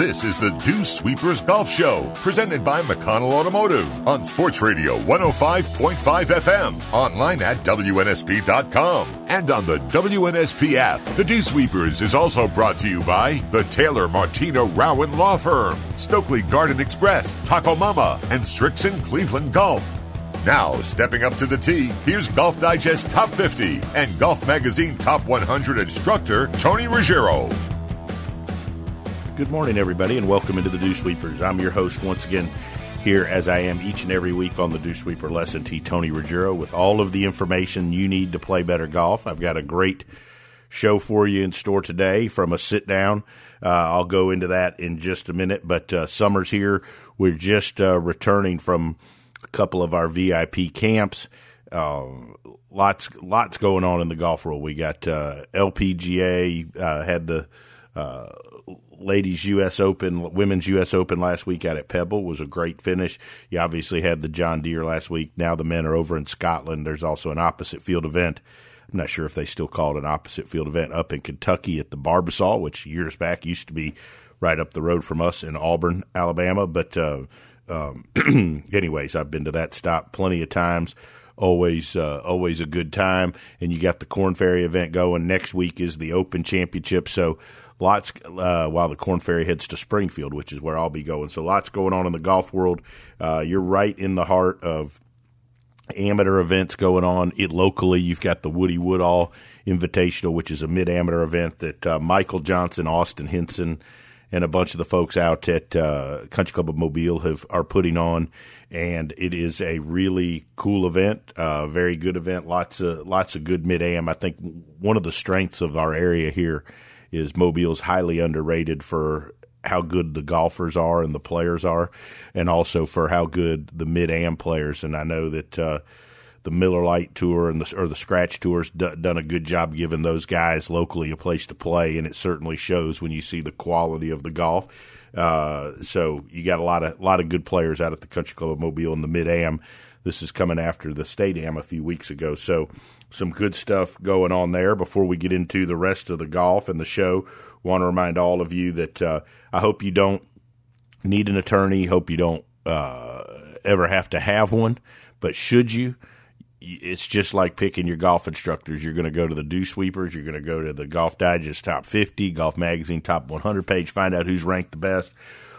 This is the Dew Sweepers Golf Show, presented by McConnell Automotive on Sports Radio 105.5 FM, online at WNSP.com, and on the WNSP app. The Dew Sweepers is also brought to you by the Taylor Martino Rowan Law Firm, Stokely Garden Express, Taco Mama, and Srixon Cleveland Golf. Now, stepping up to the tee, here's Golf Digest Top 50 and Golf Magazine Top 100 instructor Tony Ruggiero. Good morning, everybody, and welcome into the Dew Sweepers. I'm your host once again here, as I am each and every week on the Dew Sweeper Lesson T, Tony Ruggiero, with all of the information you need to play better golf. I've got a great show for you in store today from a sit down. Uh, I'll go into that in just a minute, but uh, summer's here. We're just uh, returning from a couple of our VIP camps. Uh, lots, lots going on in the golf world. We got uh, LPGA uh, had the ladies U.S. Open, women's U.S. Open last week out at Pebble was a great finish. You obviously had the John Deere last week. Now the men are over in Scotland. There's also an opposite field event. I'm not sure if they still call it an opposite field event up in Kentucky at the Barbasol, which years back used to be right up the road from us in Auburn, Alabama. But uh, um, anyways, I've been to that stop plenty of times. Always, uh, always a good time. And you got the Korn Ferry event going. Next week is the Open Championship. So lots uh, while the Korn Ferry heads to Springfield, which is where I'll be going. So lots going on in the golf world. Uh, you're right in the heart of amateur events going on it locally. You've got the Woody Woodall Invitational, which is a mid amateur event that uh, Michael Johnson, Austin Henson, and a bunch of the folks out at uh, Country Club of Mobile have are putting on, and it is a really cool event, uh, very good event. Lots of lots of good mid am. I think one of the strengths of our area here is Mobile's highly underrated for how good the golfers are and the players are, and also for how good the mid am players. And I know that uh, the Miller Lite Tour and the or the Scratch Tours d- done a good job giving those guys locally a place to play, and it certainly shows when you see the quality of the golf. Uh, so you got a lot of lot of good players out at the Country Club of Mobile in the mid am. This is coming after the state am a few weeks ago, so some good stuff going on there. Before we get into the rest of the golf and the show, want to remind all of you that uh, I hope you don't need an attorney. Hope you don't uh, ever have to have one, but should you? It's just like picking your golf instructors. You're going to go to the Dew Sweepers. You're going to go to the Golf Digest Top 50, Golf Magazine Top 100 page, find out who's ranked the best.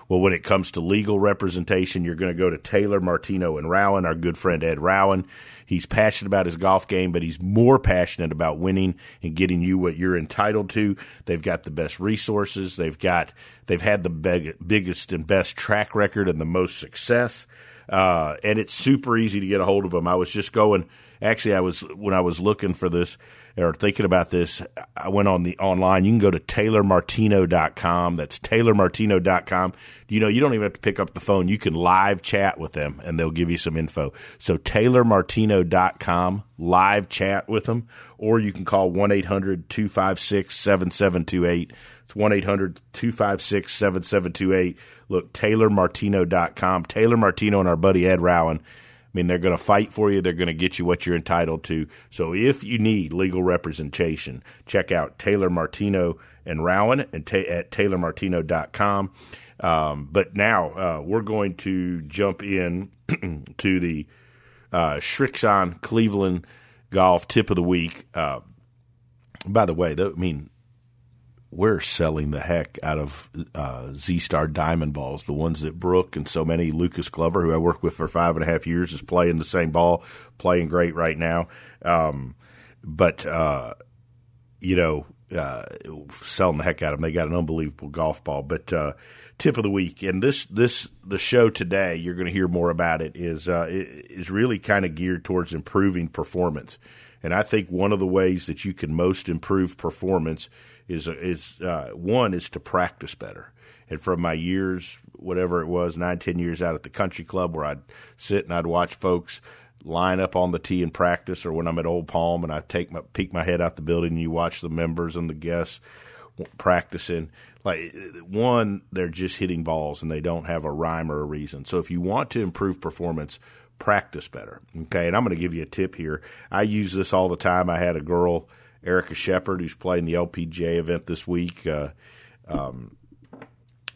Well, when it comes to legal representation, you're going to go to Taylor, Martino, and Rowan, our good friend Ed Rowan. He's passionate about his golf game, but he's more passionate about winning and getting you what you're entitled to. They've got the best resources. They've got they've had the big, biggest and best track record and the most success. Uh, and it's super easy to get a hold of them. I was just going. Actually, I was when I was looking for this or thinking about this, I went on the online. You can go to taylormartino.com. That's taylormartino.com. You know, you don't even have to pick up the phone. You can live chat with them and they'll give you some info. So taylormartino.com, live chat with them, or you can call 1 800 256 7728. It's 1 800 256 7728. Look, taylormartino.com. Taylor Martino and our buddy Ed Rowan I mean, they're going to fight for you. They're going to get you what you're entitled to. So if you need legal representation, check out Taylor Martino and Rowan and ta- at taylormartino.com. Um, but now uh, we're going to jump in to the uh, Srixon Cleveland Golf Tip of the Week. Uh, by the way, I mean, we're selling the heck out of uh, Z Star Diamond balls, the ones that Brooke and so many Lucas Glover, who I worked with for five and a half years, is playing the same ball, playing great right now. Um, but uh, you know, uh, selling the heck out of them. They got an unbelievable golf ball. But uh, tip of the week, and this this the show today, you're going to hear more about it. Is uh, is really kind of geared towards improving performance, and I think one of the ways that you can most improve performance is is uh, one is to practice better. And from my years, whatever it was, nine ten years out at the country club, where I'd sit and I'd watch folks line up on the tee and practice, or when I'm at Old Palm and I take my peek my head out the building and you watch the members and the guests practicing. Like one, they're just hitting balls and they don't have a rhyme or a reason. So if you want to improve performance, practice better. Okay, and I'm going to give you a tip here. I use this all the time. I had a girl Erica Shepherd, who's playing the LPGA event this week. Uh, um,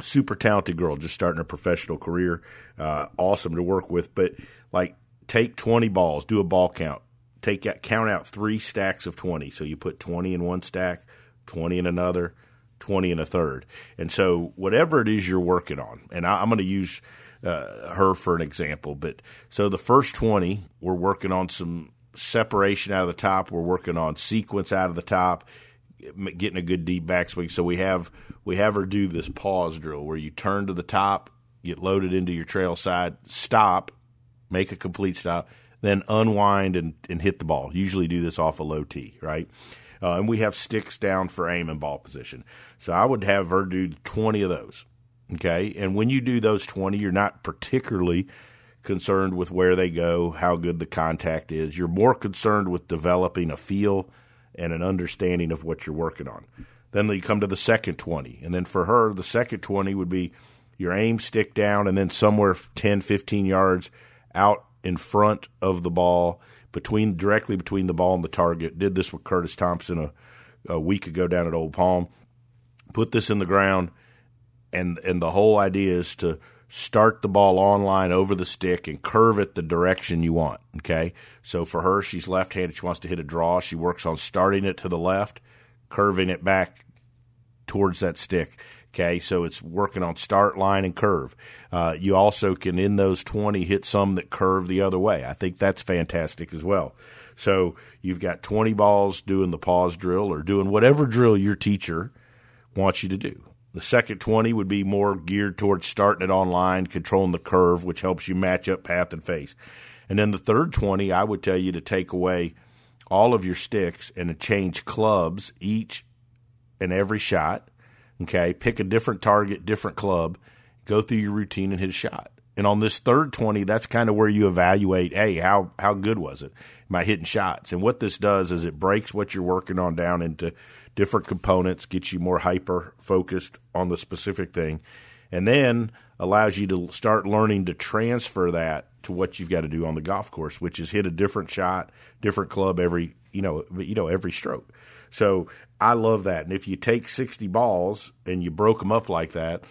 super talented girl, just starting her professional career. Uh, awesome to work with, but like take 20 balls, do a ball count, take out, count out three stacks of 20. So you put 20 in one stack, 20 in another, 20 in a third. And so whatever it is you're working on, and I, am going to use uh, her for an example, but so the first 20, we're working on some separation out of the top. We're working on sequence out of the top, getting a good deep backswing. So we have we have her do this pause drill where you turn to the top, get loaded into your trail side, stop, make a complete stop, then unwind and, and hit the ball. Usually do this off a low tee, right? Uh, and we have sticks down for aim and ball position. So I would have her do 20 of those. Okay. And when you do those 20, you're not particularly concerned with where they go, how good the contact is. You're more concerned with developing a feel and an understanding of what you're working on. Then you come to the second 20. And then for her, the second 20 would be your aim stick down and then somewhere 10, 15 yards out in front of the ball, between directly between the ball and the target. Did this with Curtis Thompson a, a week ago down at Old Palm. Put this in the ground, and and the whole idea is to start the ball online over the stick and curve it the direction you want. Okay. So for her, she's left handed. She wants to hit a draw. She works on starting it to the left, curving it back towards that stick. Okay. So it's working on start line and curve. Uh, you also can, in those 20, hit some that curve the other way. I think that's fantastic as well. So you've got 20 balls doing the pause drill or doing whatever drill your teacher wants you to do. The second 20 would be more geared towards starting it online, controlling the curve, which helps you match up path and face. And then the third 20, I would tell you to take away all of your sticks and to change clubs each and every shot. Okay, pick a different target, different club, go through your routine and hit a shot. And on this third 20, that's kind of where you evaluate, hey, how how good was it? Am I hitting shots? And what this does is it breaks what you're working on down into different components, gets you more hyper focused on the specific thing, and then allows you to start learning to transfer that to what you've got to do on the golf course, which is hit a different shot, different club every you know you know every stroke. So I love that. And if you take 60 balls and you broke them up like that,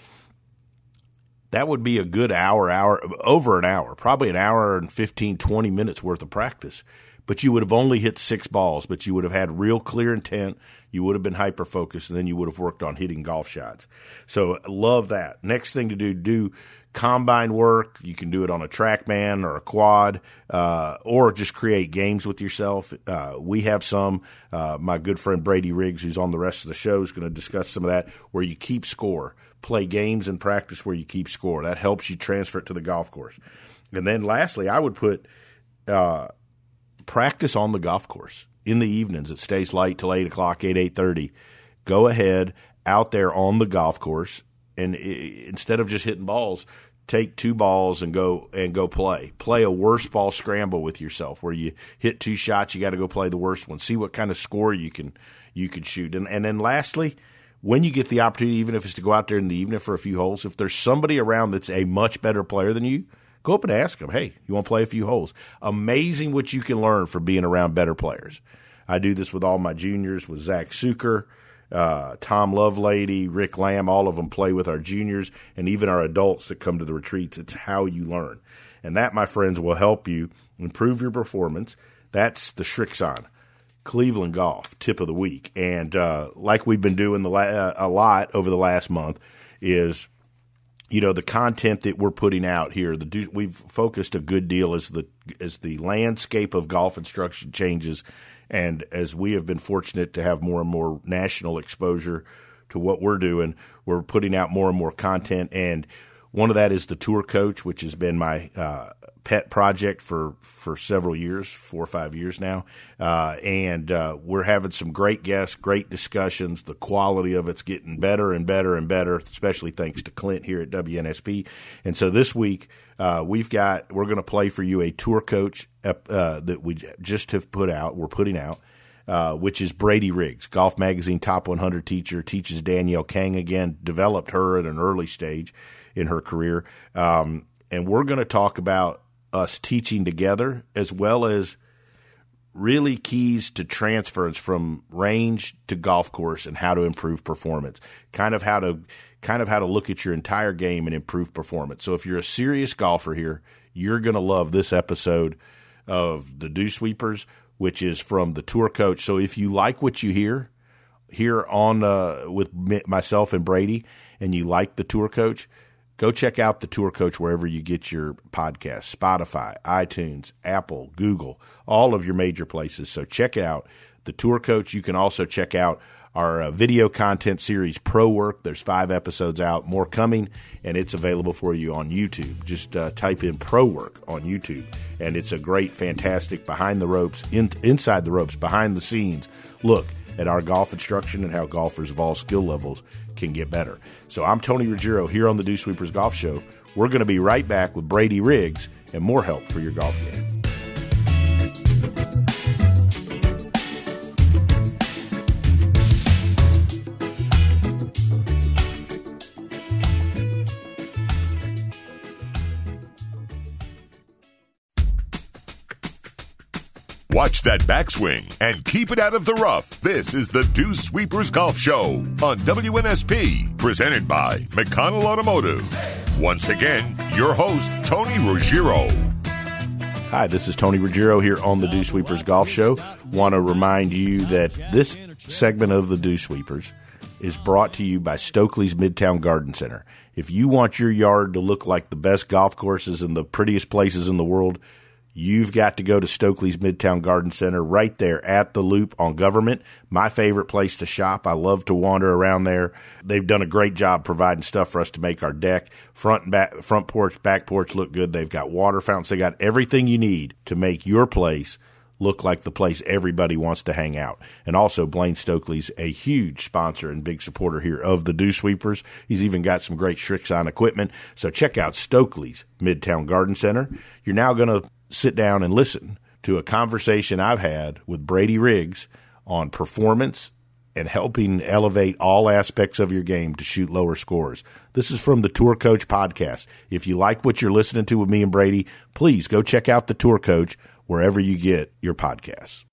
that would be a good hour, hour, over an hour, probably an hour and 15, 20 minutes worth of practice. But you would have only hit six balls, but you would have had real clear intent. You would have been hyper focused, and then you would have worked on hitting golf shots. So love that. Next thing to do, do combine work. You can do it on a TrackMan or a quad, uh, or just create games with yourself. Uh, we have some. Uh, my good friend Brady Riggs, who's on the rest of the show, is going to discuss some of that, where you keep score play games and practice where you keep score. That helps you transfer it to the golf course. And then lastly, I would put uh, practice on the golf course in the evenings. It stays light till eight o'clock, eight eight thirty. Go ahead out there on the golf course, and it, instead of just hitting balls, take two balls and go and go play. Play a worst ball scramble with yourself, where you hit two shots, you got to go play the worst one. See what kind of score you can you can shoot. And and then lastly when you get the opportunity, even if it's to go out there in the evening for a few holes, if there's somebody around that's a much better player than you, go up and ask them, hey, you want to play a few holes? Amazing what you can learn from being around better players. I do this with all my juniors, with Zach Suker, uh, Tom Lovelady, Rick Lamb, all of them play with our juniors and even our adults that come to the retreats. It's how you learn. And that, my friends, will help you improve your performance. That's the Srixon. Cleveland golf tip of the week, and uh, like we've been doing the la- uh, a lot over the last month, is you know the content that we're putting out here. The we've focused a good deal as the as the landscape of golf instruction changes, and as we have been fortunate to have more and more national exposure to what we're doing, we're putting out more and more content and. One of that is the tour coach, which has been my uh, pet project for for several years, four or five years now, uh, and uh, we're having some great guests, great discussions. The quality of it's getting better and better and better, especially thanks to Clint here at WNSP. And so this week uh, we've got we're going to play for you a tour coach uh, that we just have put out. We're putting out. Uh, which is Brady Riggs, Golf Magazine Top 100 teacher, teaches Danielle Kang again, developed her at an early stage in her career. Um, and we're going to talk about us teaching together as well as really keys to transfers from range to golf course and how to improve performance. Kind of how to kind of how to look at your entire game and improve performance. So if you're a serious golfer here, you're going to love this episode of the Dew Sweepers, which is from the tour coach. So if you like what you hear here on uh, with myself and Brady, and you like the tour coach, go check out the tour coach wherever you get your podcast spotify itunes apple google all of your major places. So check out the tour coach. You can also check out our uh, video content series pro work. There's five episodes out more coming and it's available for you on youtube. Just uh, type in pro work on youtube and it's a great fantastic behind the ropes in, inside the ropes behind the scenes look at our golf instruction and how golfers of all skill levels can get better. So I'm Tony Ruggiero here on the Dew Sweepers Golf Show. We're going to be right back with Brady Riggs and more help for your golf game. Watch that backswing and keep it out of the rough. This is the Dew Sweepers Golf Show on WNSP, presented by McConnell Automotive. Once again, your host, Tony Ruggiero. Hi, this is Tony Ruggiero here on the Dew Sweepers Golf Show. Want to remind you that this segment of the Dew Sweepers is brought to you by Stokely's Midtown Garden Center. If you want your yard to look like the best golf courses and the prettiest places in the world, you've got to go to Stokely's Midtown Garden Center right there at the Loop on Government. My favorite place to shop. I love to wander around there. They've done a great job providing stuff for us to make our deck, front and back, front porch, back porch look good. They've got water fountains. They got everything you need to make your place look like the place everybody wants to hang out. And also, Blaine Stokely's a huge sponsor and big supporter here of the Dew Sweepers. He's even got some great Srixon equipment. So check out Stokely's Midtown Garden Center. You're now going to sit down and listen to a conversation I've had with Brady Riggs on performance and helping elevate all aspects of your game to shoot lower scores. This is from the Tour Coach podcast. If you like what you're listening to with me and Brady, please go check out the Tour Coach wherever you get your podcasts.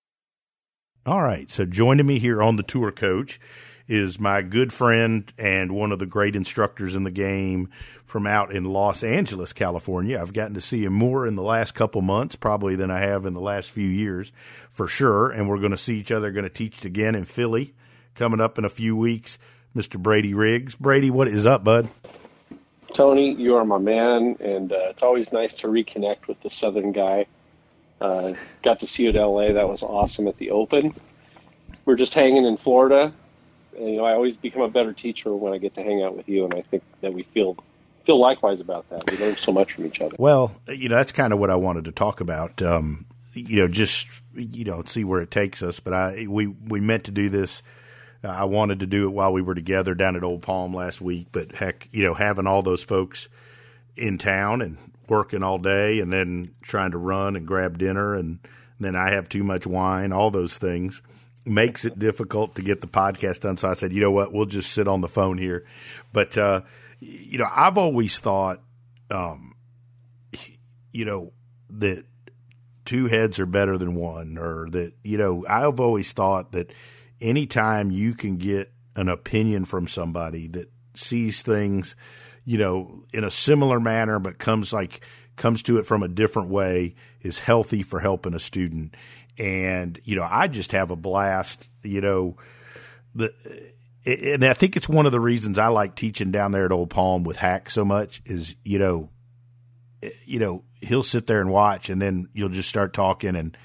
All right, so joining me here on the Tour Coach is my good friend and one of the great instructors in the game from out in Los Angeles, California. I've gotten to see him more in the last couple months, probably than I have in the last few years, for sure. And we're going to see each other, going to teach again in Philly coming up in a few weeks. Mr. Brady Riggs. Brady, what is up, bud? Tony, you are my man, and uh, it's always nice to reconnect with the Southern guy. Uh, got to see you at LA. That was awesome at the Open. We're just hanging in Florida. You know, I always become a better teacher when I get to hang out with you, and I think that we feel feel likewise about that. We learn so much from each other. Well, you know, that's kind of what I wanted to talk about. Um, you know, just you know, see where it takes us. But I we we meant to do this. I wanted to do it while we were together down at Old Palm last week. But heck, you know, having all those folks in town and working all day, and then trying to run and grab dinner, and then I have too much wine. All those things makes it difficult to get the podcast done. So I said, you know what, we'll just sit on the phone here. But uh, you know, I've always thought, um, you know, that two heads are better than one, or that, you know, I've always thought that anytime you can get an opinion from somebody that sees things, you know, in a similar manner, but comes like, comes to it from a different way is healthy for helping a student. And, you know, I just have a blast, you know, the, and I think it's one of the reasons I like teaching down there at Old Palm with Hack so much is you know, you know he'll sit there and watch, and then you'll just start talking, and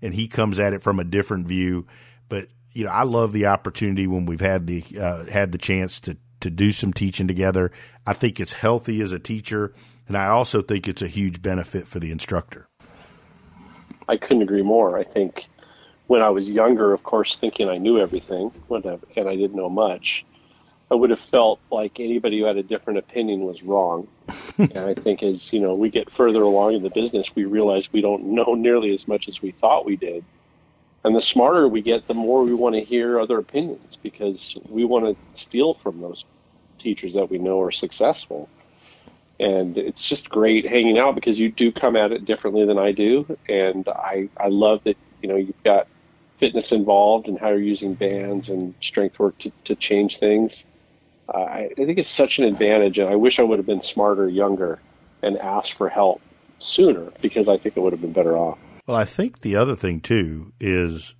and he comes at it from a different view. But you know, I love the opportunity when we've had the uh, had the chance to to do some teaching together. I think it's healthy as a teacher, and I also think it's a huge benefit for the instructor. I couldn't agree more. I think when I was younger, of course, thinking I knew everything, and I didn't know much, I would have felt like anybody who had a different opinion was wrong. and I think as you know we get further along in the business, we realize we don't know nearly as much as we thought we did. And the smarter we get, the more we want to hear other opinions because we want to steal from those teachers that we know are successful. And it's just great hanging out because you do come at it differently than I do, and I I love that You know, you've got fitness involved and how you're using bands and strength work to, to change things. Uh, I, I think it's such an advantage, and I wish I would have been smarter, younger, and asked for help sooner because I think it would have been better off. Well, I think the other thing too is,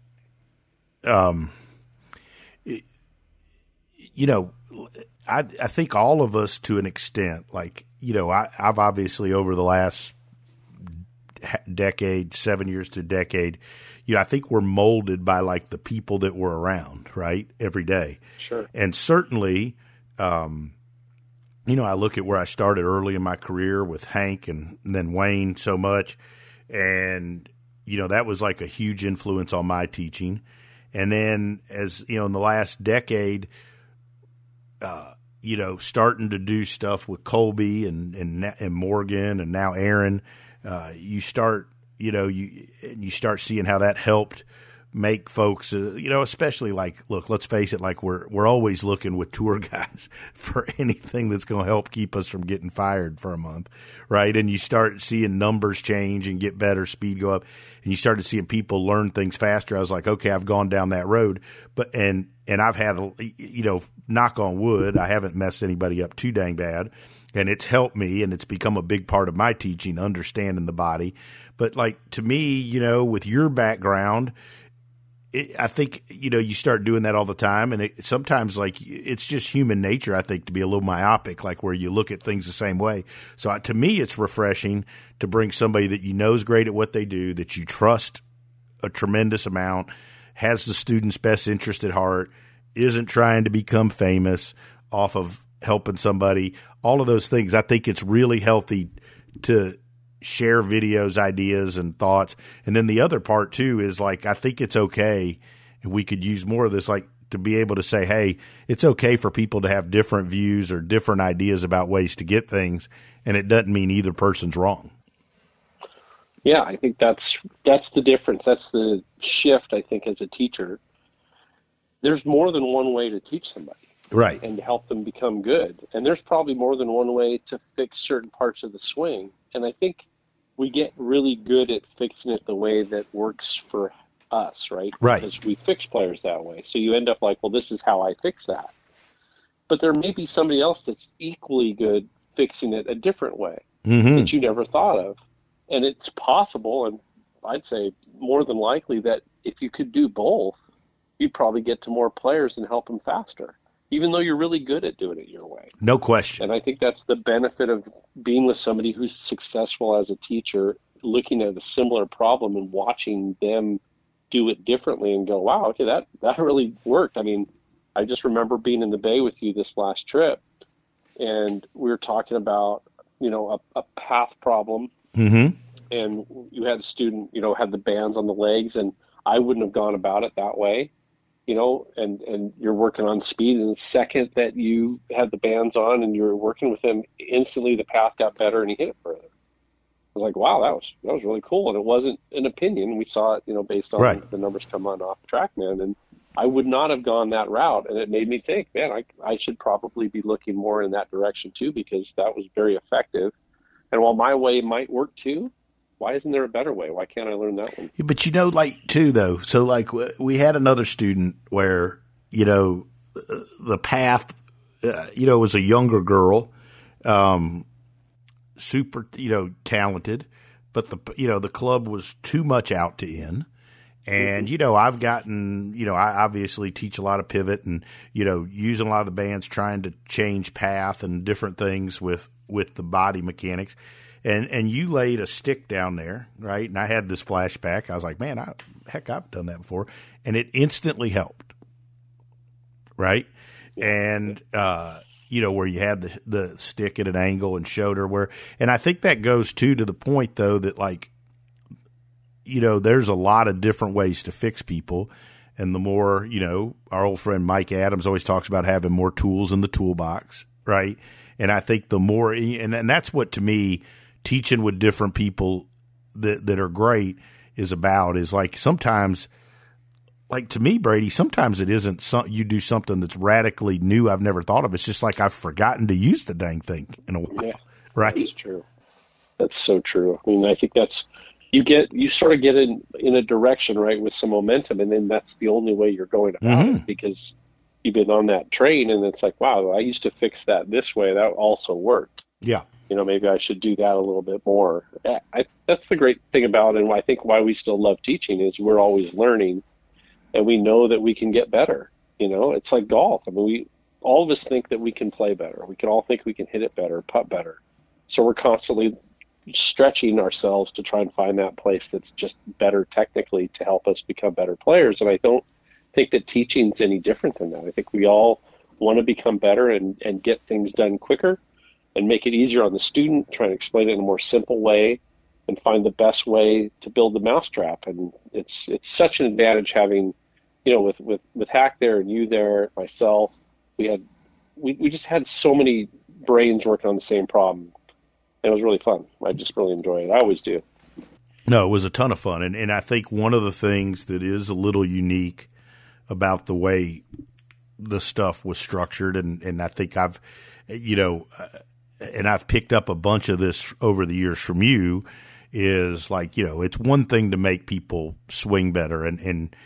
um, you know, I I think all of us to an extent, like you know, I, I've obviously over the last decade, seven years to decade, you know, I think we're molded by like the people that we're around, right, every day. Sure. And certainly, um, you know, I look at where I started early in my career with Hank and, and then Wayne so much, and you know that was like a huge influence on my teaching. And then, as you know, in the last decade, uh, you know, starting to do stuff with Colby and and, and Morgan and now Aaron, uh, you start, you know, you you start seeing how that helped make folks, uh, you know, especially like, look, let's face it, like we're we're always looking with tour guys for anything that's going to help keep us from getting fired for a month, right? And you start seeing numbers change and get better, speed go up, and you started seeing people learn things faster. I was like, okay, I've gone down that road, but and and I've had, you know, knock on wood, I haven't messed anybody up too dang bad. And it's helped me and it's become a big part of my teaching, understanding the body. But like to me, you know, with your background, it, I think you know you start doing that all the time, and it, sometimes like it's just human nature. I think to be a little myopic, like where you look at things the same way. So uh, to me, it's refreshing to bring somebody that you know is great at what they do, that you trust a tremendous amount, has the student's best interest at heart, isn't trying to become famous off of helping somebody. All of those things, I think it's really healthy to share videos, ideas, and thoughts. And then the other part too is like I think it's okay, and we could use more of this, like to be able to say, hey, it's okay for people to have different views or different ideas about ways to get things, and it doesn't mean either person's wrong. Yeah, I think that's that's the difference. That's the shift. I think as a teacher, there's more than one way to teach somebody right and help them become good and there's probably more than one way to fix certain parts of the swing and i think we get really good at fixing it the way that works for us, right? Right. Because we fix players that way. So you end up like, well, this is how I fix that. But there may be somebody else that's equally good fixing it a different way mm-hmm. that you never thought of. And it's possible, and I'd say more than likely, that if you could do both, you'd probably get to more players and help them faster even though you're really good at doing it your way. No question. And I think that's the benefit of being with somebody who's successful as a teacher, looking at a similar problem and watching them do it differently and go, wow, okay, that, that really worked. I mean, I just remember being in the Bay with you this last trip, and we were talking about, you know, a, a path problem. Mm-hmm. And you had a student, you know, had the bands on the legs, and I wouldn't have gone about it that way you know, and and you're working on speed. And the second that you had the bands on and you were working with him, instantly the path got better and he hit it further. I was like, wow, that was that was really cool. And it wasn't an opinion. We saw it, you know, based on right. the numbers come on off TrackMan. And I would not have gone that route. And it made me think, man, I I should probably be looking more in that direction too because that was very effective. And while my way might work too, why isn't there a better way? Why can't I learn that one? But you know, like too though. So like we had another student where you know the path, uh, you know, was a younger girl, um, super, you know, talented, but the you know the club was too much out to in. And you know, I've gotten you know, I obviously teach a lot of pivot and you know, using a lot of the bands trying to change path and different things with with the body mechanics and and you laid a stick down there, right? And I had this flashback. I was like, man, I, heck, I've done that before, and it instantly helped, right? And uh, you know where you had the the stick at an angle and showed her where, and I think that goes too to the point though that like, you know, there's a lot of different ways to fix people. And the more, you know, our old friend Mike Adams always talks about having more tools in the toolbox, right? And I think the more, and, and that's what to me, teaching with different people that that are great is about is like sometimes like to me Brady sometimes it isn't some, you do something that's radically new I've never thought of. It's just like I've forgotten to use the dang thing in a while yeah, right? That's true. That's so true. I mean I think that's you get you sort of get in in a direction right with some momentum, and then that's the only way you're going about mm-hmm. it because you've been on that train, and it's like, wow, I used to fix that this way. That also worked. Yeah. You know, maybe I should do that a little bit more. I, that's the great thing about and I think why we still love teaching is we're always learning, and we know that we can get better. You know, it's like golf. I mean, we all of us think that we can play better. We can all think we can hit it better, putt better. So we're constantly stretching ourselves to try and find that place that's just better technically to help us become better players. And I don't think that teaching's any different than that. I think we all want to become better and, and get things done quicker and make it easier on the student, try and explain it in a more simple way and find the best way to build the mousetrap. And it's it's such an advantage having, you know, with, with, with Hack there and you there, myself, we had we, we just had so many brains working on the same problem. It was really fun. I just really enjoy it. I always do. No, it was a ton of fun. And, and I think one of the things that is a little unique about the way the stuff was structured, and, and I think I've, you know, uh, and I've picked up a bunch of this over the years from you, is like, you know, it's one thing to make people swing better. And, and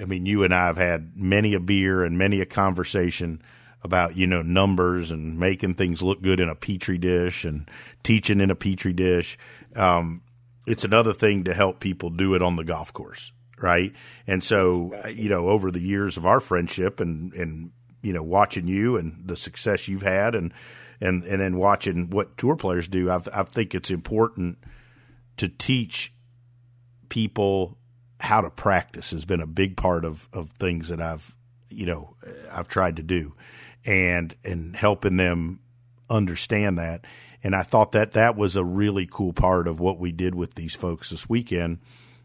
I mean, you and I have had many a beer and many a conversation about, you know, numbers and making things look good in a petri dish and teaching in a petri dish. Um, it's another thing to help people do it on the golf course right? And so, you know, over the years of our friendship and and you know, watching you and the success you've had and and and then watching what tour players do, I've, I think it's important to teach people how to practice has been a big part of of things that I've you know I've tried to do and and helping them understand that and I thought that that was a really cool part of what we did with these folks this weekend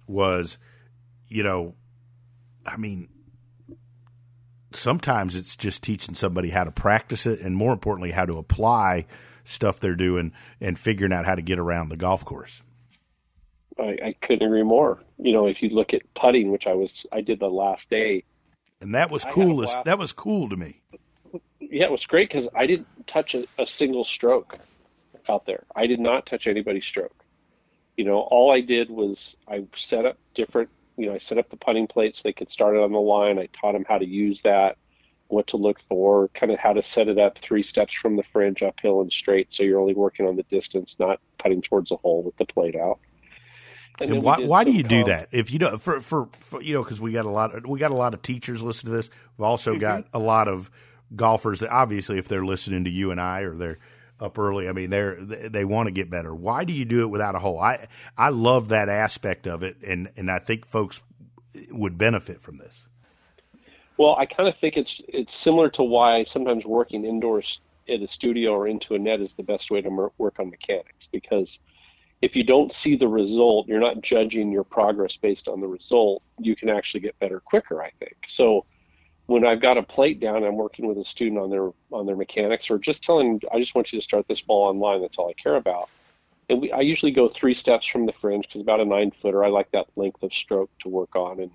was you know, I mean, sometimes it's just teaching somebody how to practice it and more importantly, how to apply stuff they're doing and figuring out how to get around the golf course. I, I couldn't agree more. You know, if you look at putting, which I was, I did the last day, and that was cool. That was cool to me. Yeah, it was great because I didn't touch a, a single stroke out there. I did not touch anybody's stroke. You know, all I did was I set up different you know, I set up the putting plate so they could start it on the line. I taught them how to use that, what to look for, kind of how to set it up three steps from the fringe uphill and straight. So you're only working on the distance, not putting towards the hole with the plate out. And, and why why do you do that? If you know for, for, for you know because we got a lot of, we got a lot of teachers listen to this. We've also mm-hmm. got a lot of golfers that obviously if they're listening to you and I or they're up early. I mean, they're they want to get better. Why do you do it without a hole? I I love that aspect of it, and and I think folks would benefit from this. Well, I kind of think it's it's similar to why sometimes working indoors at a studio or into a net is the best way to work on mechanics because if you don't see the result, you're not judging your progress based on the result. You can actually get better quicker. I think so when I've got a plate down, I'm working with a student on their on their mechanics, or just telling, I just want you to start this ball online. That's all I care about. And we, I usually go three steps from the fringe because about a nine footer, I like that length of stroke to work on. And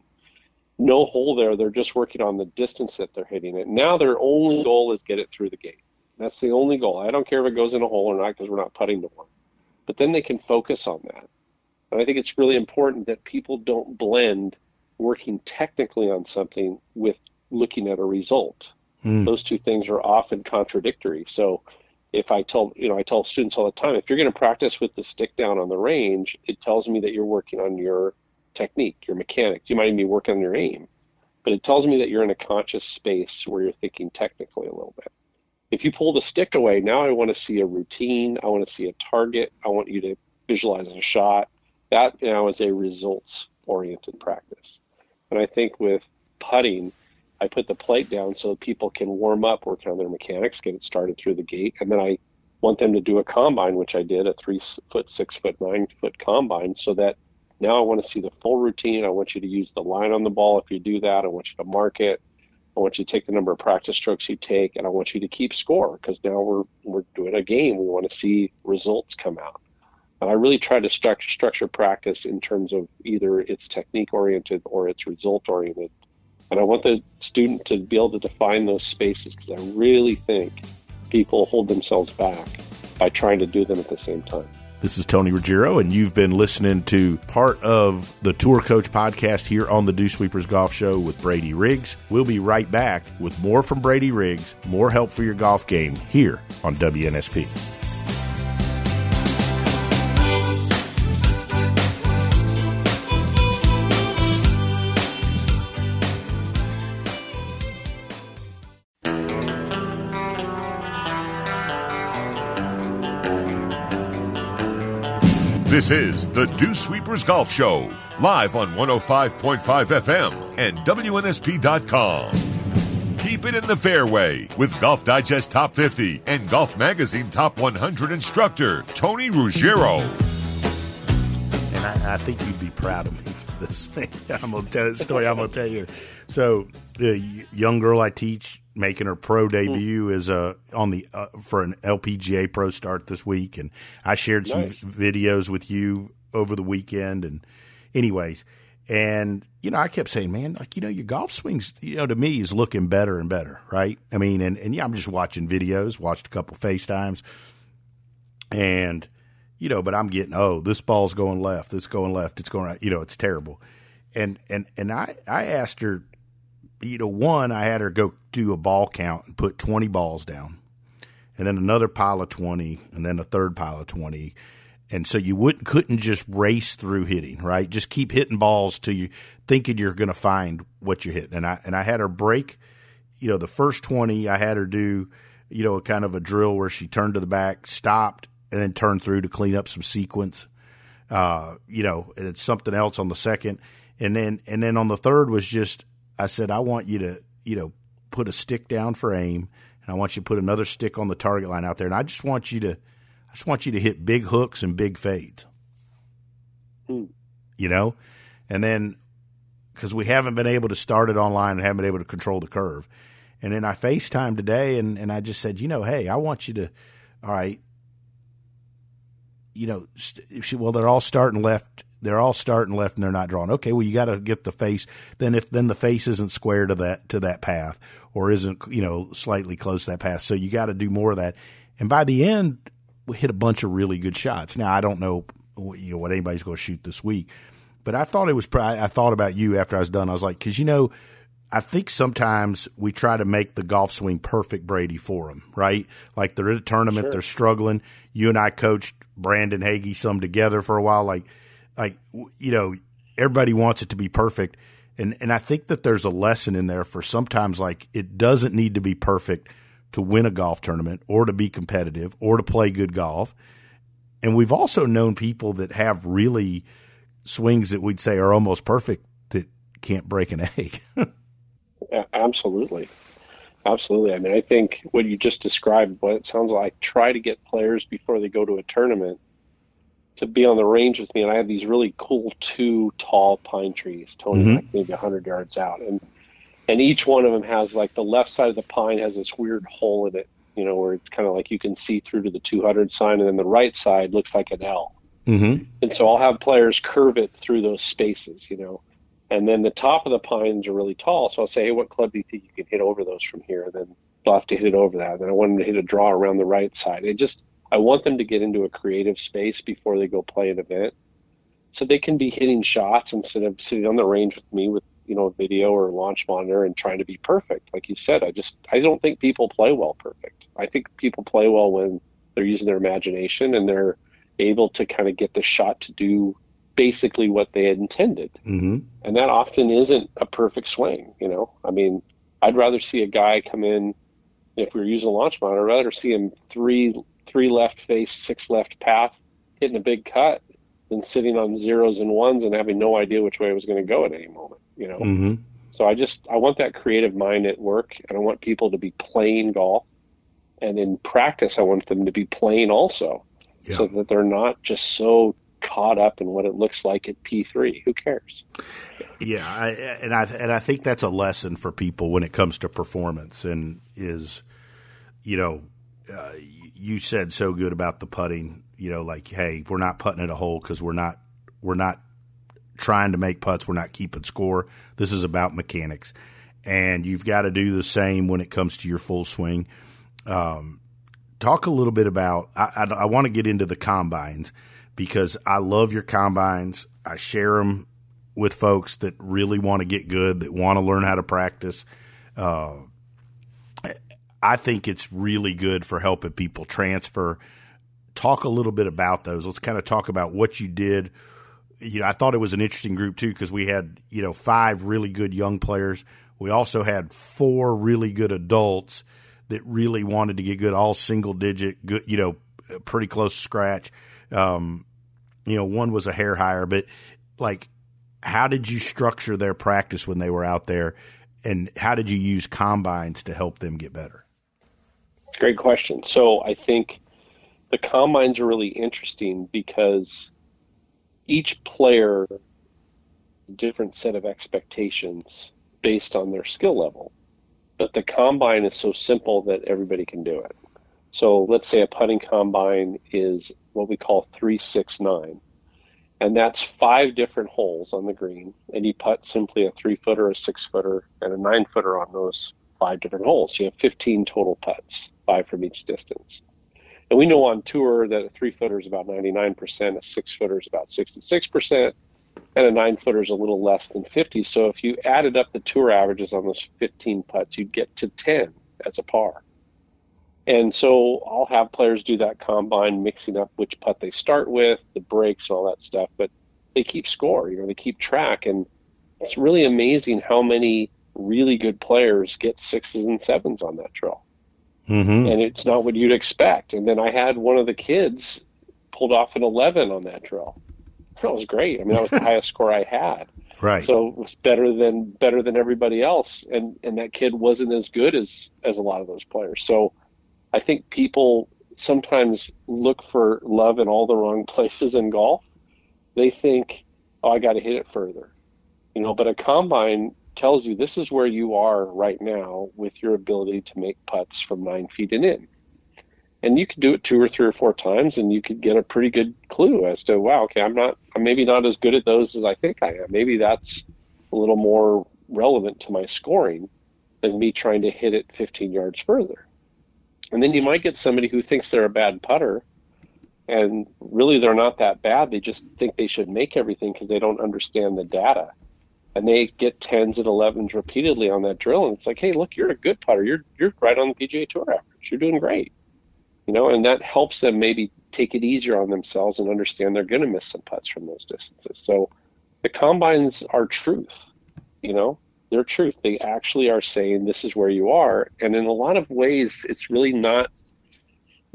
no hole there. They're just working on the distance that they're hitting it. Now their only goal is get it through the gate. That's the only goal. I don't care if it goes in a hole or not because we're not putting to one. But then they can focus on that. And I think it's really important that people don't blend working technically on something with looking at a result. Mm. Those two things are often contradictory. So if I tell you know I tell students all the time, if you're going to practice with the stick down on the range, it tells me that you're working on your technique, your mechanic. You might even be working on your aim, but it tells me that you're in a conscious space where you're thinking technically a little bit. If you pull the stick away, now I want to see a routine. I want to see a target. I want you to visualize a shot. That now is a results oriented practice. And I think with putting, I put the plate down so people can warm up, work on their mechanics, get it started through the gate, and then I want them to do a combine, which I did a three foot, six foot, nine foot combine, so that now I want to see the full routine. I want you to use the line on the ball if you do that. I want you to mark it. I want you to take the number of practice strokes you take, and I want you to keep score because now we're we're doing a game. We want to see results come out. And I really try to structure, structure practice in terms of either it's technique oriented or it's result oriented and I want the student to be able to define those spaces because I really think people hold themselves back by trying to do them at the same time. This is Tony Ruggiero, and you've been listening to part of the Tour Coach podcast here on the Dew Sweepers Golf Show with Brady Riggs. We'll be right back with more from Brady Riggs, more help for your golf game here on WNSP. This is the Dew Sweepers Golf Show, live on 105.5 FM and WNSP.com. Keep it in the fairway with Golf Digest Top 50 and Golf Magazine Top 100 instructor Tony Ruggiero. And I, I think you'd be proud of me for this thing. I'm gonna tell the story. I'm gonna tell you. So the young girl I teach making her pro debut is uh, on the uh, for an LPGA Pro start this week, and I shared some Nice. videos with you over the weekend. And anyways, and you know, I kept saying, man, like you know, your golf swings, you know, to me is looking better and better, right? I mean, and and yeah, I'm just watching videos, watched a couple FaceTimes, and you know, but I'm getting oh, this ball's going left, this going left, it's going right, you know, it's terrible. And and and I I asked her, you know, one I had her go do a ball count and put 20 balls down, and then another pile of 20, and then a third pile of 20. And so you wouldn't couldn't just race through hitting, right? Just keep hitting balls till you thinking you're going to find what you're hitting. And I and I had her break, you know, the first 20 I had her do, you know, kind of a drill where she turned to the back, stopped, and then turned through to clean up some sequence. Uh, you know, it's something else on the second, and then and then on the third was just I said I want you to you know put a stick down for aim, and I want you to put another stick on the target line out there, and I just want you to I just want you to hit big hooks and big fades. Hmm. You know, and then because we haven't been able to start it online and haven't been able to control the curve. And then I FaceTime today and, and I just said, you know, hey, I want you to, all right, you know, st- she, well, they're all starting left. They're all starting left and they're not drawn. Okay, well, you got to get the face. Then if then the face isn't square to that to that path or isn't you know slightly close to that path, so you got to do more of that. And by the end, we hit a bunch of really good shots. Now I don't know you know what anybody's going to shoot this week, but I thought it was. I thought about you after I was done. I was like, because you know, I think sometimes we try to make the golf swing perfect, Brady, for them, right? Like they're at a tournament, Sure. they're struggling. You and I coached Brandon Hagy some together for a while. Like, like you know, everybody wants it to be perfect, and and I think that there's a lesson in there for sometimes like it doesn't need to be perfect to win a golf tournament or to be competitive or to play good golf. And we've also known people that have really swings that we'd say are almost perfect that can't break an egg. Absolutely. Absolutely. I mean, I think what you just described, what it sounds like, try to get players before they go to a tournament to be on the range with me. And I have these really cool two tall pine trees, Tony, Mhm. like maybe 100 yards out. And and each one of them has like the left side of the pine has this weird hole in it, you know, where it's kind of like you can see through to the 200 sign. And then the right side looks like an L. mm-hmm. And so I'll have players curve it through those spaces, you know. And then the top of the pines are really tall. So I'll say, hey, what club do you think you can hit over those from here? And then they'll have to hit it over that. And then I want them to hit a draw around the right side. It just, I want them to get into a creative space before they go play an event. So they can be hitting shots instead of sitting on the range with me with, you know, a video or a launch monitor and trying to be perfect. Like you said, I just, I don't think people play well perfect. I think people play well when they're using their imagination and they're able to kind of get the shot to do basically what they had intended. Mm-hmm. And that often isn't a perfect swing, you know. I mean, I'd rather see a guy come in if we were using a launch monitor, I'd rather see him three three left face, six left path, hitting a big cut than sitting on zeros and ones and having no idea which way it was going to go at any moment, you know. Mm-hmm. So I just I want that creative mind at work, and I want people to be playing golf, and in practice, I want them to be playing also, Yeah. so that they're not just so caught up in what it looks like at P three. Who cares? Yeah, I, and I and I think that's a lesson for people when it comes to performance, and is, you know, uh, you said so good about the putting. You know, like, hey, we're not putting at a hole because we're not we're not trying to make putts. We're not keeping score. This is about mechanics, and you've got to do the same when it comes to your full swing. Um, talk a little bit about. I, I, I want to get into the combines because I love your combines. I share them with folks that really want to get good, that want to learn how to practice. Uh, I think it's really good for helping people transfer. Talk a little bit about those. Let's kind of talk about what you did. You know, I thought it was an interesting group too because we had you know five really good young players. We also had four really good adults that really wanted to get good, all single digit, good, you know, pretty close scratch. Um, you know, one was a hair higher, but like, how did you structure their practice when they were out there, and how did you use combines to help them get better? Great question. So I think the combines are really interesting because each player different set of expectations based on their skill level. But the combine is so simple that everybody can do it. So let's say a putting combine is what we call 369. And that's five different holes on the green. And you putt simply a three footer, a six footer, and a nine footer on those five different holes. You have 15 total putts, five from each distance. And we know on tour that a three footer is about 99%, a six footer is about 66%, and a nine footer is a little less than 50. So if you added up the tour averages on those 15 putts, you'd get to 10 as a par. And so I'll have players do that combine, mixing up which putt they start with, the breaks, all that stuff. But they keep score, you know, they keep track, and it's really amazing how many really good players get sixes and sevens on that drill. Mm-hmm. And it's not what you'd expect. And then I had one of the kids pulled off an 11 on that drill. That was great. I mean, that was the highest score I had. Right. So it was better than better than everybody else, and and that kid wasn't as good as as a lot of those players. So I think people sometimes look for love in all the wrong places in golf. They think, oh, I got to hit it further, you know. But a combine tells you this is where you are right now with your ability to make putts from nine feet and in. And you could do it two or three or four times and you could get a pretty good clue as to wow okay i'm not i'm maybe not as good at those as i think i am. Maybe that's a little more relevant to my scoring than me trying to hit it 15 yards further. And then you might get somebody who thinks they're a bad putter and really they're not that bad. They just think they should make everything because they don't understand the data and they get 10s and 11s repeatedly on that drill and it's like hey look you're a good putter you're you're right on the pga tour average you're doing great you know, and that helps them maybe take it easier on themselves and understand they're going to miss some putts from those distances. So the combines are truth, you know, they're truth. They actually are saying this is where you are. And in a lot of ways, it's really not,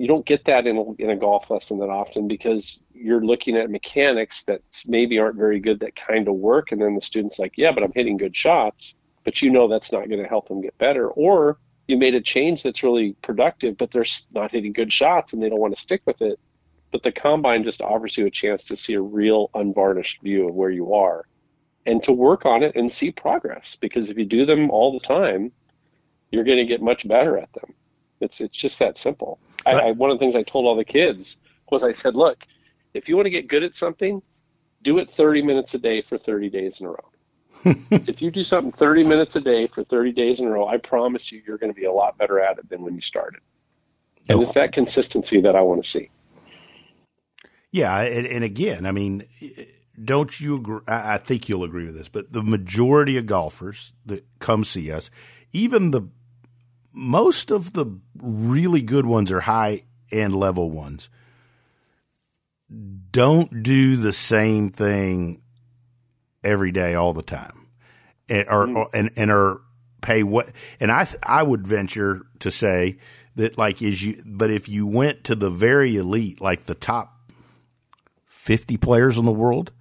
you don't get that in a, in a golf lesson that often because you're looking at mechanics that maybe aren't very good that kind of work. And then the student's like, yeah, but I'm hitting good shots. But you know that's not going to help them get better. Or you made a change that's really productive, but they're not hitting good shots and they don't want to stick with it. But the combine just offers you a chance to see a real unvarnished view of where you are and to work on it and see progress. Because if you do them all the time, you're going to get much better at them. It's it's just that simple. I, I, one of the things I told all the kids was I said, look, if you want to get good at something, do it 30 minutes a day for 30 days in a row. if you do something 30 minutes a day for 30 days in a row, I promise you, you're going to be a lot better at it than when you started. And it's that consistency that I want to see. Yeah, and, and again, I mean, don't you agree? I think you'll agree with this, but the majority of golfers that come see us, even the most of the really good ones are high end level ones, don't do the same thing every day, all the time, and or, mm. or and and are pay what? And I I would venture to say that like is you, but if you went to the very elite, like the top fifty players in the world,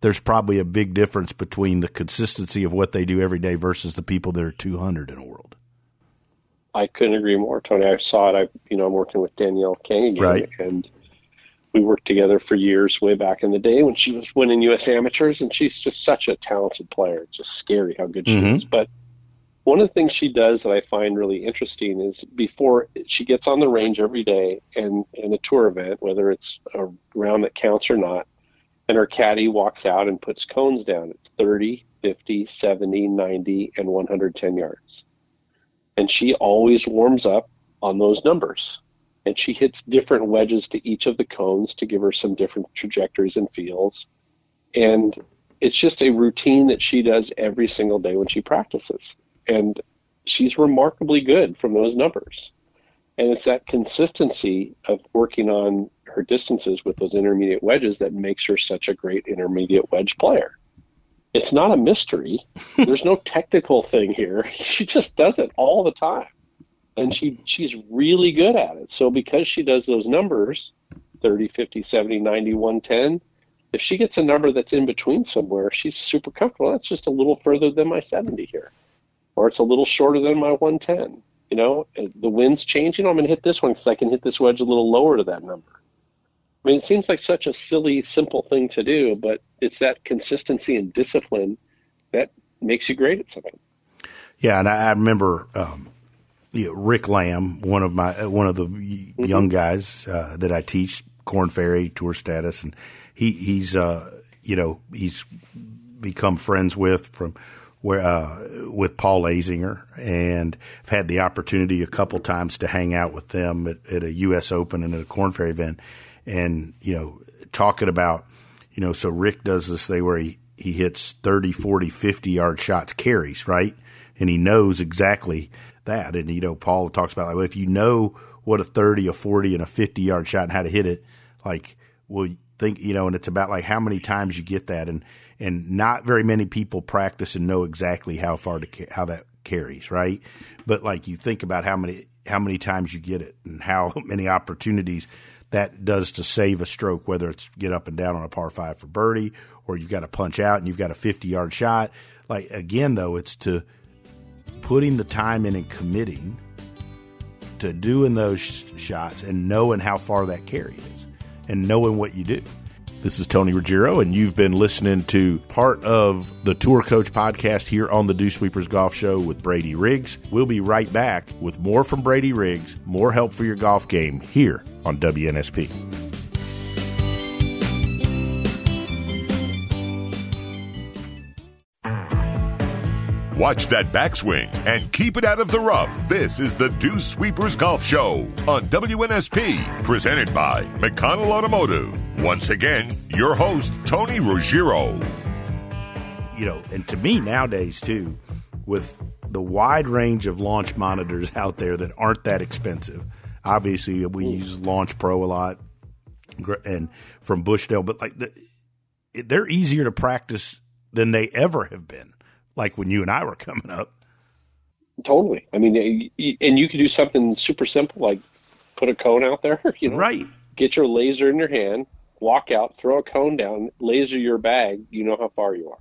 there's probably a big difference between the consistency of what they do every day versus the people that are 200 in a world. I couldn't agree more, Tony. I saw it. I, you know, I'm working with Danielle Kang again, right. and we worked together for years way back in the day when she was winning U.S. amateurs, and she's just such a talented player. It's just scary how good she mm-hmm. is. But one of the things she does that I find really interesting is before she gets on the range every day and in a tour event, whether it's a round that counts or not, and her caddy walks out and puts cones down at 30, 50, 70, 90, and 110 yards. And she always warms up on those numbers and she hits different wedges to each of the cones to give her some different trajectories and feels. And it's just a routine that she does every single day when she practices. And she's remarkably good from those numbers. And it's that consistency of working on her distances with those intermediate wedges that makes her such a great intermediate wedge player. It's not a mystery. There's no technical thing here. She just does it all the time. And she she's really good at it. So because she does those numbers, 30, 50, 70, 90, 110, if she gets a number that's in between somewhere, she's super comfortable. That's just a little further than my 70 here. Or it's a little shorter than my 110. You know, the wind's changing. I'm going to hit this one because I can hit this wedge a little lower to that number. I mean, it seems like such a silly, simple thing to do, but it's that consistency and discipline that makes you great at something. Yeah, and I, I remember um, you know, Rick Lamb, one of my one of the mm-hmm. young guys uh, that I teach Korn Ferry Tour Status, and he he's uh, you know he's become friends with from where uh, with Paul Azinger, and I've had the opportunity a couple times to hang out with them at, at a U.S. Open and at a Korn Ferry event, and you know talking about you know so Rick does this thing where he he hits 30, 40, 50 yard shots carries right, and he knows exactly that, and you know Paul talks about like well, if you know what a 30, a 40, and a 50 yard shot and how to hit it, like well think you know, and it's about like how many times you get that. And and not very many people practice and know exactly how far to how that carries, right? But like you think about how many how many times you get it and how many opportunities that does to save a stroke, whether it's get up and down on a par five for birdie or you've got to punch out and you've got a 50 yard shot. Like again, though, it's to putting the time in and committing to doing those sh- shots and knowing how far that carry is and knowing what you do. This is Tony Ruggiero, and you've been listening to part of the Tour Coach podcast here on the Dew Sweepers Golf Show with Brady Riggs. We'll be right back with more from Brady Riggs, more help for your golf game here on WNSP. Watch that backswing and keep it out of the rough. This is the Dew Sweepers Golf Show on WNSP, presented by McConnell Automotive. Once again, your host, Tony Ruggiero. You know, and to me nowadays, too, with the wide range of launch monitors out there that aren't that expensive. Obviously, we use Launch Pro a lot and from Bushnell, but like the, they're easier to practice than they ever have been like when you and I were coming up. Totally. I mean, and you could do something super simple like put a cone out there. You know, right? Get your laser in your hand, walk out, throw a cone down, laser your bag. You know how far you are.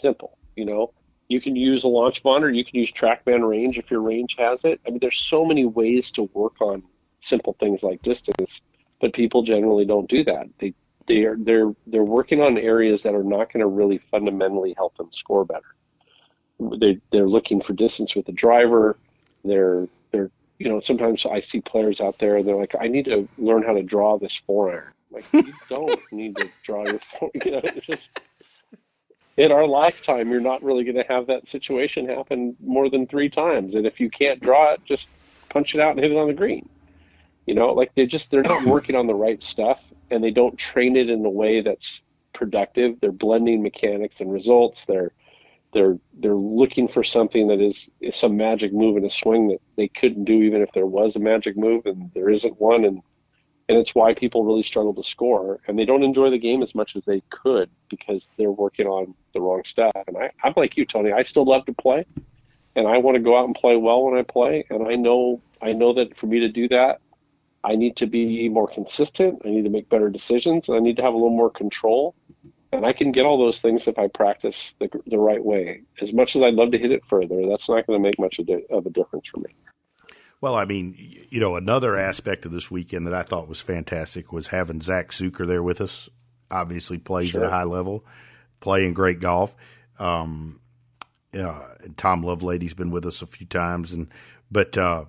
Simple. You know, you can use a launch monitor. You can use TrackMan range if your range has it. I mean, there's so many ways to work on simple things like distance, but people generally don't do that. They they are they're they're working on areas that are not going to really fundamentally help them score better. They they're looking for distance with the driver. They're they're you know sometimes I see players out there and they're like I need to learn how to draw this four iron. Like you don't need to draw your four. You know, it's just in our lifetime you're not really going to have that situation happen more than three times. And if you can't draw it, just punch it out and hit it on the green. You know, like they just they're not working on the right stuff and they don't train it in a way that's productive. They're blending mechanics and results. They're they're they're looking for something that is, is some magic move in a swing that they couldn't do even if there was a magic move and there isn't one and and it's why people really struggle to score and they don't enjoy the game as much as they could because they're working on the wrong stuff. And I, I'm like you, Tony. I still love to play and I want to go out and play well when I play and I know I know that for me to do that I need to be more consistent. I need to make better decisions. And I need to have a little more control. And I can get all those things if I practice the, the right way. As much as I'd love to hit it further, that's not going to make much of a difference for me. Well, I mean, you know, another aspect of this weekend that I thought was fantastic was having Zach Zucker there with us. Obviously, plays sure. at a high level, playing great golf. Um, uh, Tom Lovelady's been with us a few times, and but uh,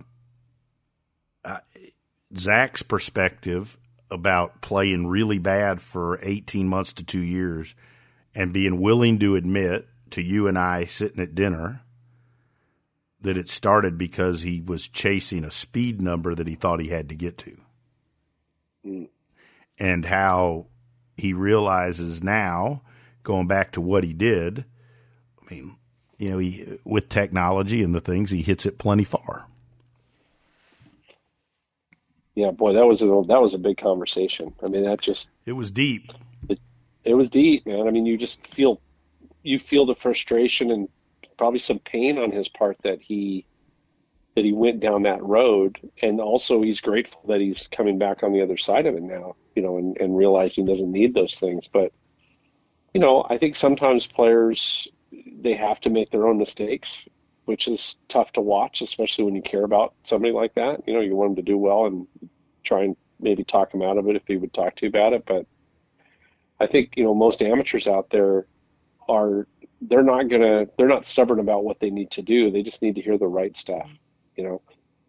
Zach's perspective about playing really bad for 18 months to two years and being willing to admit to you and I sitting at dinner that it started because he was chasing a speed number that he thought he had to get to. Mm. And how he realizes now, going back to what he did, I mean, you know, he with technology and the things, he hits it plenty far. Yeah, boy, that was a that was a big conversation. I mean, that just it was deep. It, it was deep, man. I mean, you just feel you feel the frustration and probably some pain on his part that he that he went down that road. And also he's grateful that he's coming back on the other side of it now you know and, and realizing he doesn't need those things. But you know i think sometimes players they have to make their own mistakes which is tough to watch especially when you care about somebody like that. You know you want him to do well and try and maybe talk him out of it if he would talk to you about it. But i think you know most amateurs out there are they're not gonna they're not stubborn about what they need to do. They just need to hear the right stuff, you know.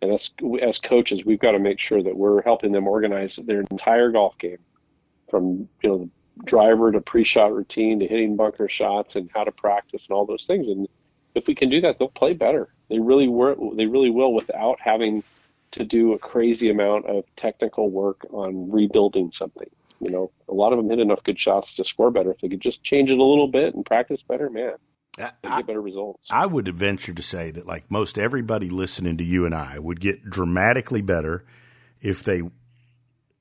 And as as coaches, we've got to make sure that we're helping them organize their entire golf game, from you know driver to pre-shot routine to hitting bunker shots and how to practice and all those things. And if we can do that, they'll play better. They really were they really will without having to do a crazy amount of technical work on rebuilding something you know, a lot of them hit enough good shots to score better. If they could just change it a little bit and practice better, man, get better results. I would venture to say that, like most everybody listening to you and I, would get dramatically better if they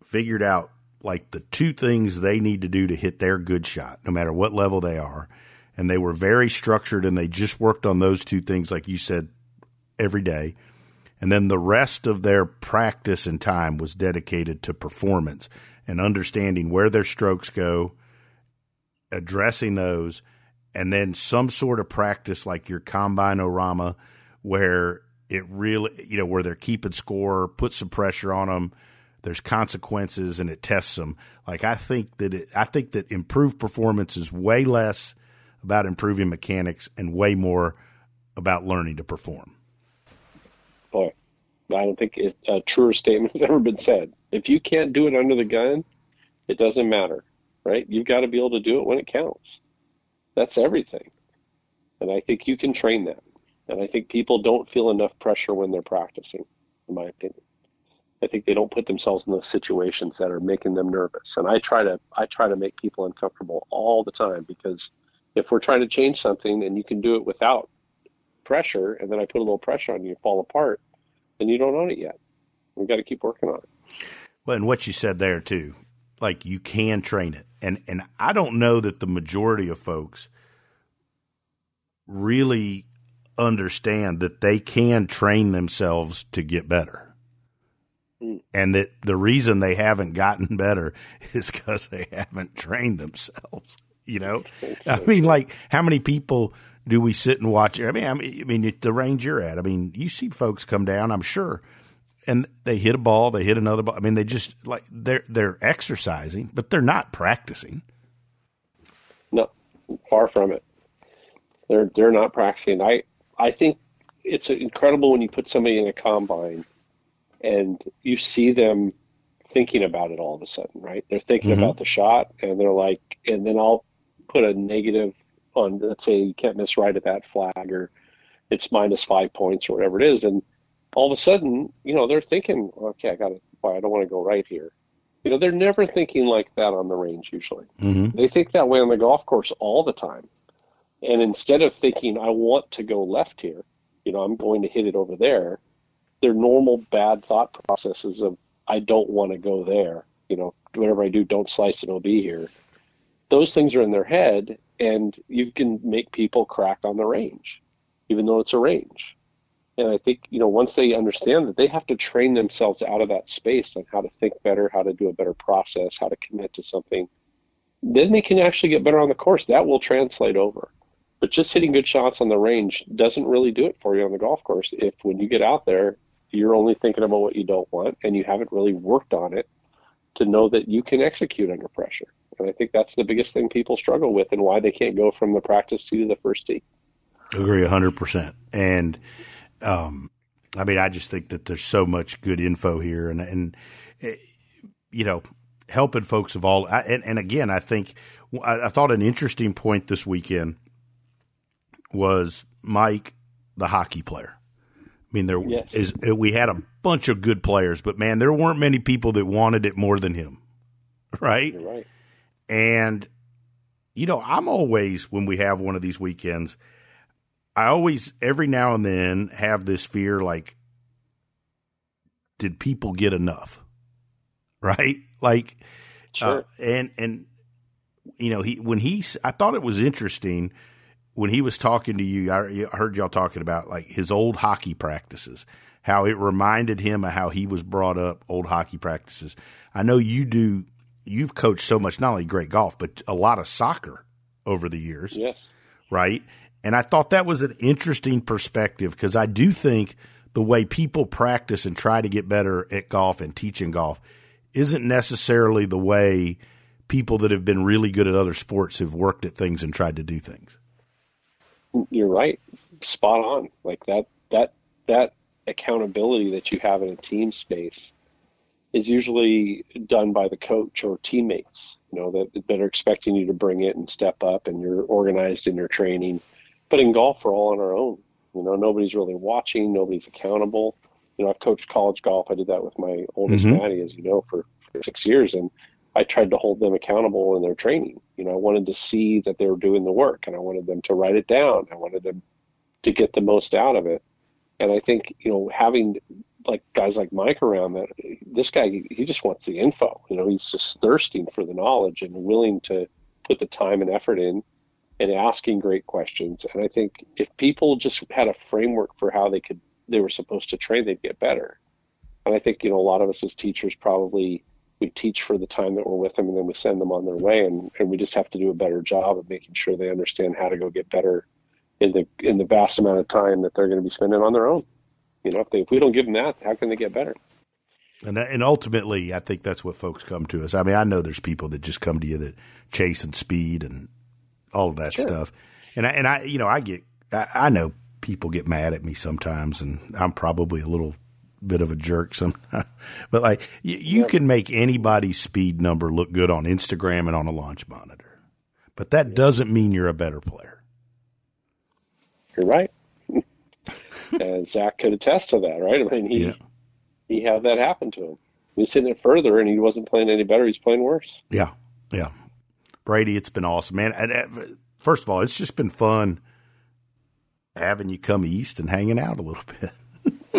figured out like the two things they need to do to hit their good shot, no matter what level they are. And they were very structured and they just worked on those two things, like you said, every day. And then the rest of their practice and time was dedicated to performance and understanding where their strokes go, addressing those, and then some sort of practice like your combine orama where it really, you know, where they're keeping score, put some pressure on them. There's consequences and it tests them. Like I think that it, I think that improved performance is way less about improving mechanics and way more about learning to perform. Boy, I don't think it, a truer statement has ever been said. If you can't do it under the gun, it doesn't matter, right? You've got to be able to do it when it counts. That's everything. And I think you can train that. And I think people don't feel enough pressure when they're practicing, in my opinion. I think they don't put themselves in those situations that are making them nervous. And I try to I try to make people uncomfortable all the time because if we're trying to change something and you can do it without pressure and then I put a little pressure on you, you fall apart, then you don't own it yet. We've got to keep working on it. Well, and what you said there too, like you can train it, and and I don't know that the majority of folks really understand that they can train themselves to get better. Mm. And that the reason they haven't gotten better is because they haven't trained themselves. You know, I mean, like how many people do we sit and watch? I mean, I mean, I mean, the range you're at. I mean, you see folks come down. I'm sure and they hit a ball, they hit another ball. I mean, they just like they're they're exercising, but they're not practicing. No, far from it. They're they're not practicing. I I think it's incredible when you put somebody in a combine and you see them thinking about it all of a sudden, right? They're thinking mm-hmm. about the shot and they're like, and then I'll put a negative on, let's say you can't miss right at that flag or it's minus five points or whatever it is. And all of a sudden, you know, they're thinking, okay, I got to, why I don't want to go right here. You know, they're never thinking like that on the range usually. Mm-hmm. They think that way on the golf course all the time. And instead of thinking, I want to go left here, you know, I'm going to hit it over there, their normal bad thought processes of, I don't want to go there, you know, whatever I do, don't slice it, it'll be here. Those things are in their head, and you can make people crack on the range, even though it's a range. And I think, you know, once they understand that they have to train themselves out of that space on how to think better, how to do a better process, how to commit to something, then they can actually get better on the course. That will translate over. But just hitting good shots on the range doesn't really do it for you on the golf course if when you get out there, you're only thinking about what you don't want and you haven't really worked on it to know that you can execute under pressure. And I think that's the biggest thing people struggle with and why they can't go from the practice tee to the first tee. Agree 100%. And um, I mean, I just think that there's so much good info here, and and eh, you know, helping folks of all. And, and again, I think I, I thought an interesting point this weekend was Mike, the hockey player. I mean, there Yes. is we had a bunch of good players, but man, there weren't many people that wanted it more than him, right? You're right. And you know, I'm always when we have one of these weekends, I always every now and then have this fear like did people get enough? Right? Like Sure. uh, and and you know, he when he I thought it was interesting when he was talking to you, I I heard y'all talking about like his old hockey practices, how it reminded him of how he was brought up, old hockey practices. I know you do, you've coached so much, not only great golf, but a lot of soccer over the years, yes. right? And I thought that was an interesting perspective because I do think the way people practice and try to get better at golf and teaching golf isn't necessarily the way people that have been really good at other sports have worked at things and tried to do things. You're right. Spot on. Like that that that accountability that you have in a team space is usually done by the coach or teammates, you know, that that are expecting you to bring it and step up and you're organized in your training. But in golf we're all on our own. You know, nobody's really watching, nobody's accountable. You know, I've coached college golf. I did that with my oldest Mhm. Maddie, as you know, for, for six years and I tried to hold them accountable in their training. You know, I wanted to see that they were doing the work and I wanted them to write it down. I wanted them to get the most out of it. And I think, you know, having like guys like Mike around that this guy he just wants the info. You know, he's just thirsting for the knowledge and willing to put the time and effort in and asking great questions. And I think if people just had a framework for how they could they were supposed to train, they'd get better. And I think, you know, a lot of us as teachers probably we teach for the time that we're with them and then we send them on their way and, and we just have to do a better job of making sure they understand how to go get better in the in the vast amount of time that they're going to be spending on their own. You know, if they if we don't give them that, how can they get better? And and ultimately, I think that's what folks come to us. I mean, I know there's people that just come to you that chase and speed and all of that Sure. stuff. And I, and I, you know, I get, I, I know people get mad at me sometimes, and I'm probably a little bit of a jerk sometimes. but like, you, you can make anybody's speed number look good on Instagram and on a launch monitor, but that doesn't mean you're a better player. You're right. And Zach could attest to that, right? I mean, he Yeah. he had that happen to him. He was hitting it further, and he wasn't playing any better. He's playing worse. Yeah, yeah. Brady, it's been awesome, man. And, uh, first of all, it's just been fun having you come east and hanging out a little bit.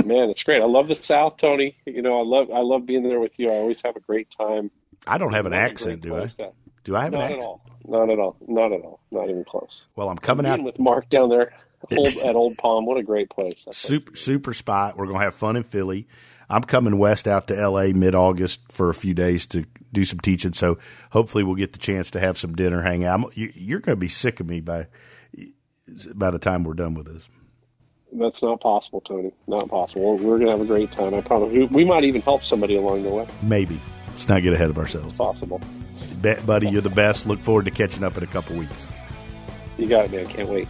Man, it's great. I love the South, Tony. You know, I love I love being there with you. I always have a great time. I don't have an accent, do I? to- Do I have Not an at accent? all. Not at all. Not at all. Not even close. Well, I'm coming Being out with Mark down there old, at Old Palm. What a great place. Super super spot. We're gonna have fun in Philly. I'm coming west out to L.A. mid August for a few days to do some teaching. So hopefully we'll get the chance to have some dinner, hang out. I'm- you, you're going to be sick of me by by the time we're done with this. That's not possible, Tony. Not possible. We're going to have a great time. I promise. We, we might even help somebody along the way. Maybe. Let's not get ahead of ourselves. It's possible. Bet, buddy, you're the best. Look forward to catching up in a couple weeks. You got it, man. Can't wait.